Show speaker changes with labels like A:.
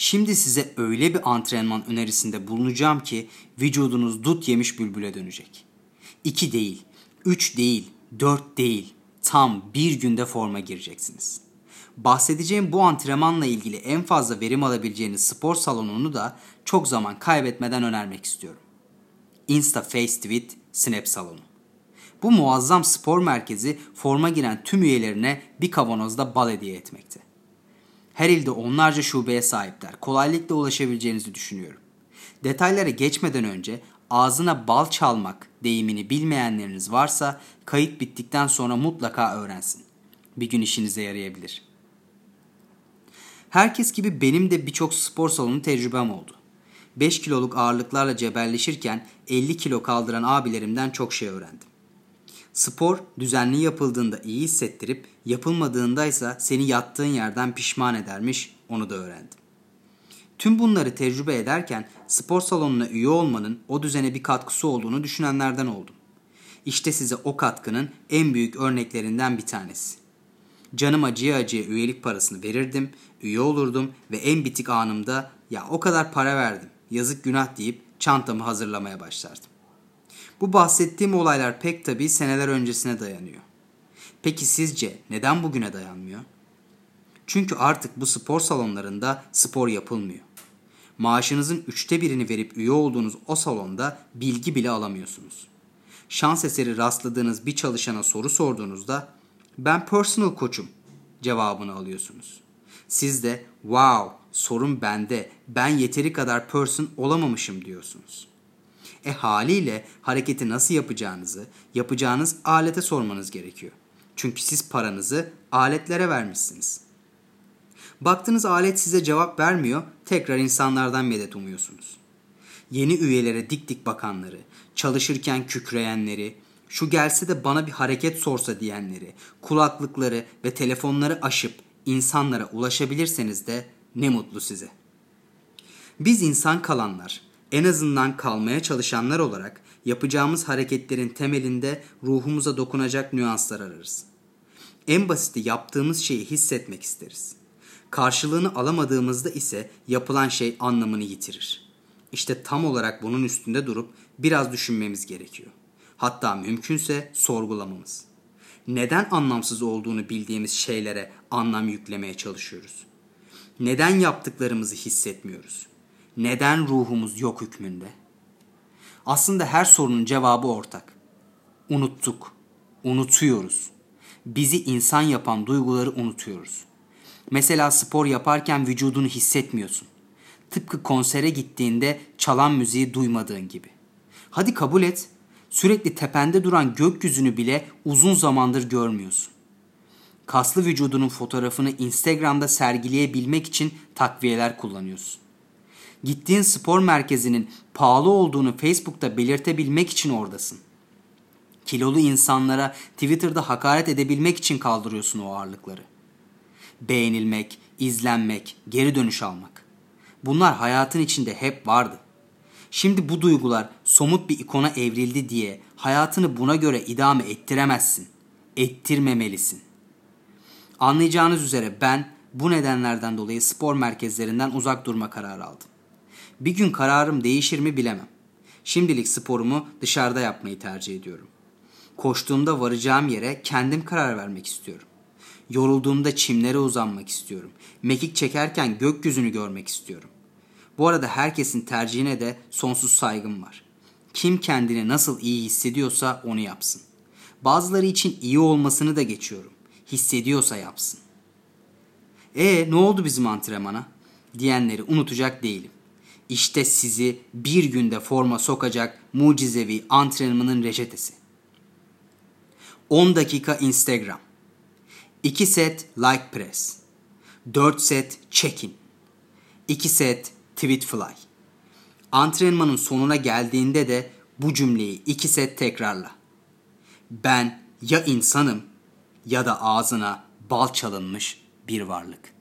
A: Şimdi size öyle bir antrenman önerisinde bulunacağım ki vücudunuz dut yemiş bülbüle dönecek. 2 değil, 3 değil, 4 değil, tam bir günde forma gireceksiniz. Bahsedeceğim bu antrenmanla ilgili en fazla verim alabileceğiniz spor salonunu da çok zaman kaybetmeden önermek istiyorum. Insta Face Tweet Snap Salonu. Bu muazzam spor merkezi forma giren tüm üyelerine bir kavanozda bal hediye etmekte. Her ilde onlarca şubeye sahipler. Kolaylıkla ulaşabileceğinizi düşünüyorum. Detaylara geçmeden önce ağzına bal çalmak deyimini bilmeyenleriniz varsa kayıt bittikten sonra mutlaka öğrensin. Bir gün işinize yarayabilir. Herkes gibi benim de birçok spor salonu tecrübem oldu. 5 kiloluk ağırlıklarla cebelleşirken 50 kilo kaldıran abilerimden çok şey öğrendim. Spor düzenli yapıldığında iyi hissettirip yapılmadığında ise seni yattığın yerden pişman edermiş onu da öğrendim. Tüm bunları tecrübe ederken spor salonuna üye olmanın o düzene bir katkısı olduğunu düşünenlerden oldum. İşte size o katkının en büyük örneklerinden bir tanesi. Canım acıya acıya üyelik parasını verirdim, üye olurdum ve en bitik anımda ya o kadar para verdim, yazık günah deyip çantamı hazırlamaya başlardım. Bu bahsettiğim olaylar pek tabii seneler öncesine dayanıyor. Peki sizce neden bugüne dayanmıyor? Çünkü artık bu spor salonlarında spor yapılmıyor. Maaşınızın üçte birini verip üye olduğunuz o salonda bilgi bile alamıyorsunuz. Şans eseri rastladığınız bir çalışana soru sorduğunuzda ben personal koçum cevabını alıyorsunuz. Siz de wow sorun bende ben yeteri kadar person olamamışım diyorsunuz. E haliyle hareketi nasıl yapacağınızı yapacağınız alete sormanız gerekiyor. Çünkü siz paranızı aletlere vermişsiniz. Baktığınız alet size cevap vermiyor, tekrar insanlardan medet umuyorsunuz. Yeni üyelere dik dik bakanları, çalışırken kükreyenleri, şu gelse de bana bir hareket sorsa diyenleri, kulaklıkları ve telefonları aşıp insanlara ulaşabilirseniz de ne mutlu size. Biz insan kalanlar, en azından kalmaya çalışanlar olarak yapacağımız hareketlerin temelinde ruhumuza dokunacak nüanslar ararız. En basiti yaptığımız şeyi hissetmek isteriz. Karşılığını alamadığımızda ise yapılan şey anlamını yitirir. İşte tam olarak bunun üstünde durup biraz düşünmemiz gerekiyor. Hatta mümkünse sorgulamamız. Neden anlamsız olduğunu bildiğimiz şeylere anlam yüklemeye çalışıyoruz? Neden yaptıklarımızı hissetmiyoruz? Neden ruhumuz yok hükmünde? Aslında her sorunun cevabı ortak. Unuttuk. Unutuyoruz. Bizi insan yapan duyguları unutuyoruz. Mesela spor yaparken vücudunu hissetmiyorsun. Tıpkı konsere gittiğinde çalan müziği duymadığın gibi. Hadi kabul et. Sürekli tepende duran gökyüzünü bile uzun zamandır görmüyorsun. Kaslı vücudunun fotoğrafını Instagram'da sergileyebilmek için takviyeler kullanıyorsun. Gittiğin spor merkezinin pahalı olduğunu Facebook'ta belirtebilmek için oradasın. Kilolu insanlara Twitter'da hakaret edebilmek için kaldırıyorsun o ağırlıkları. Beğenilmek, izlenmek, geri dönüş almak. Bunlar hayatın içinde hep vardı. Şimdi bu duygular somut bir ikona evrildi diye hayatını buna göre idame ettiremezsin. Ettirmemelisin. Anlayacağınız üzere ben bu nedenlerden dolayı spor merkezlerinden uzak durma kararı aldım. Bir gün kararım değişir mi bilemem. Şimdilik sporumu dışarıda yapmayı tercih ediyorum. Koştuğumda varacağım yere kendim karar vermek istiyorum. Yorulduğumda çimlere uzanmak istiyorum. Mekik çekerken gökyüzünü görmek istiyorum. Bu arada herkesin tercihine de sonsuz saygım var. Kim kendini nasıl iyi hissediyorsa onu yapsın. Bazıları için iyi olmasını da geçiyorum. Hissediyorsa yapsın. E ne oldu bizim antrenmana? Diyenleri unutacak değilim. İşte sizi bir günde forma sokacak mucizevi antrenmanın reçetesi. 10 dakika Instagram. 2 set like press. 4 set check-in. 2 set tweet fly. Antrenmanın sonuna geldiğinde de bu cümleyi 2 set tekrarla. Ben ya insanım ya da ağzına bal çalınmış bir varlık.''